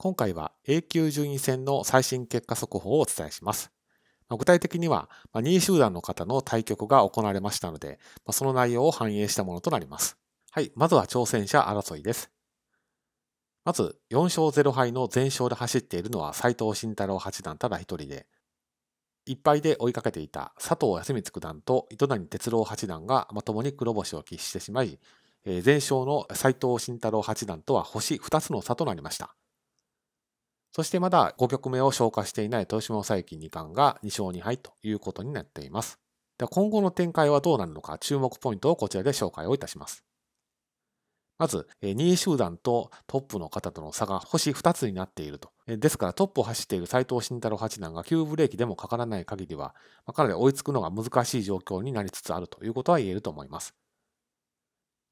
今回は A 級順位戦の最新結果速報をお伝えします。具体的には2位集団の方の対局が行われましたので、その内容を反映したものとなります。はい、まずは挑戦者争いです。まず、4勝0敗の全勝で走っているのは斎藤慎太郎八段ただ一人で、1敗で追いかけていた佐藤康光九段と糸谷哲郎八段がまともに黒星を喫してしまい、全勝の斎藤慎太郎八段とは星2つの差となりました。そしてまだ5局目を消化していない豊島佐伯二冠が2勝2敗ということになっています。では今後の展開はどうなるのか注目ポイントをこちらで紹介をいたします。まず、2位集団とトップの方との差が星2つになっていると。ですからトップを走っている斎藤慎太郎八段が急ブレーキでもかからない限りは、かなり追いつくのが難しい状況になりつつあるということは言えると思います。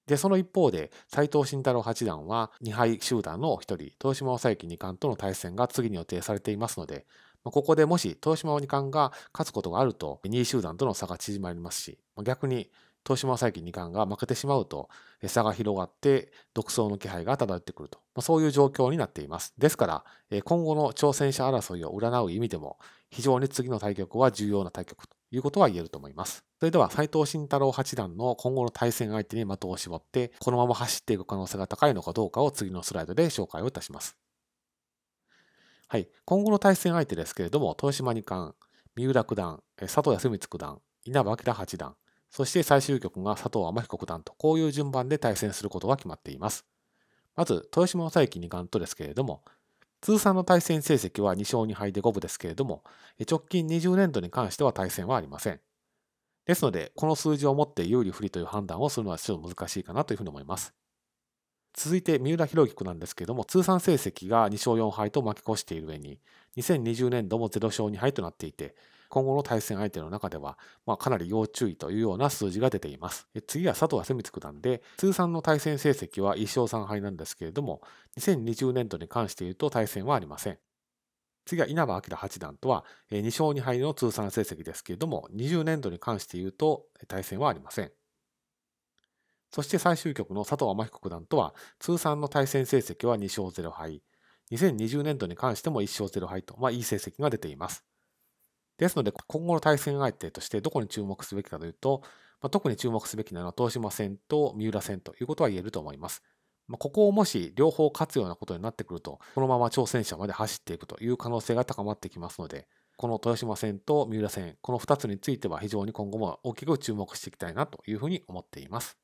で、その一方で、斎藤慎太郎八段は2敗集団の一人、豊島正幸二冠との対戦が次に予定されていますので、ここでもし豊島二冠が勝つことがあると、2位集団との差が縮まりますし、逆に豊島正幸二冠が負けてしまうと、差が広がって独走の気配が漂ってくると、そういう状況になっています。ですから、今後の挑戦者争いを占う意味でも、非常に次の対局は重要な対局ということは言えると思います。それでは斎藤慎太郎八段の今後の対戦相手に的を絞って、このまま走っていく可能性が高いのかどうかを次のスライドで紹介をいたします。はい。今後の対戦相手ですけれども、豊島二冠、三浦九段、佐藤康光九段、稲葉明八段、そして最終局が佐藤天彦九段と、こういう順番で対戦することが決まっています。まず、豊島正幸二冠とですけれども、通算の対戦成績は2勝2敗で五分ですけれども、直近20年度に関しては対戦はありません。ですので、この数字をもって有利不利という判断をするのはちょっと難しいかなというふうに思います。続いて、三浦弘樹なんですけれども、通算成績が2勝4敗と負け越している上に、2020年度も0勝2敗となっていて、今後の対戦相手の中では、まあ、かなり要注意というような数字が出ています。次は佐藤康光九段で、通算の対戦成績は1勝3敗なんですけれども、2020年度に関して言うと対戦はありません。次は稲葉明八段とは2勝2敗の通算成績ですけれども、20年度に関して言うと対戦はありません。そして最終局の佐藤天彦九段とは通算の対戦成績は2勝0敗。2020年度に関しても1勝0敗と、まあ、いい成績が出ています。ですので、今後の対戦相手としてどこに注目すべきかというと、まあ、特に注目すべきなのは東島戦と三浦戦ということは言えると思います。まあ、ここをもし両方勝つようなことになってくると、このまま挑戦者まで走っていくという可能性が高まってきますので、この豊島戦と三浦戦、この2つについては非常に今後も大きく注目していきたいなというふうに思っています。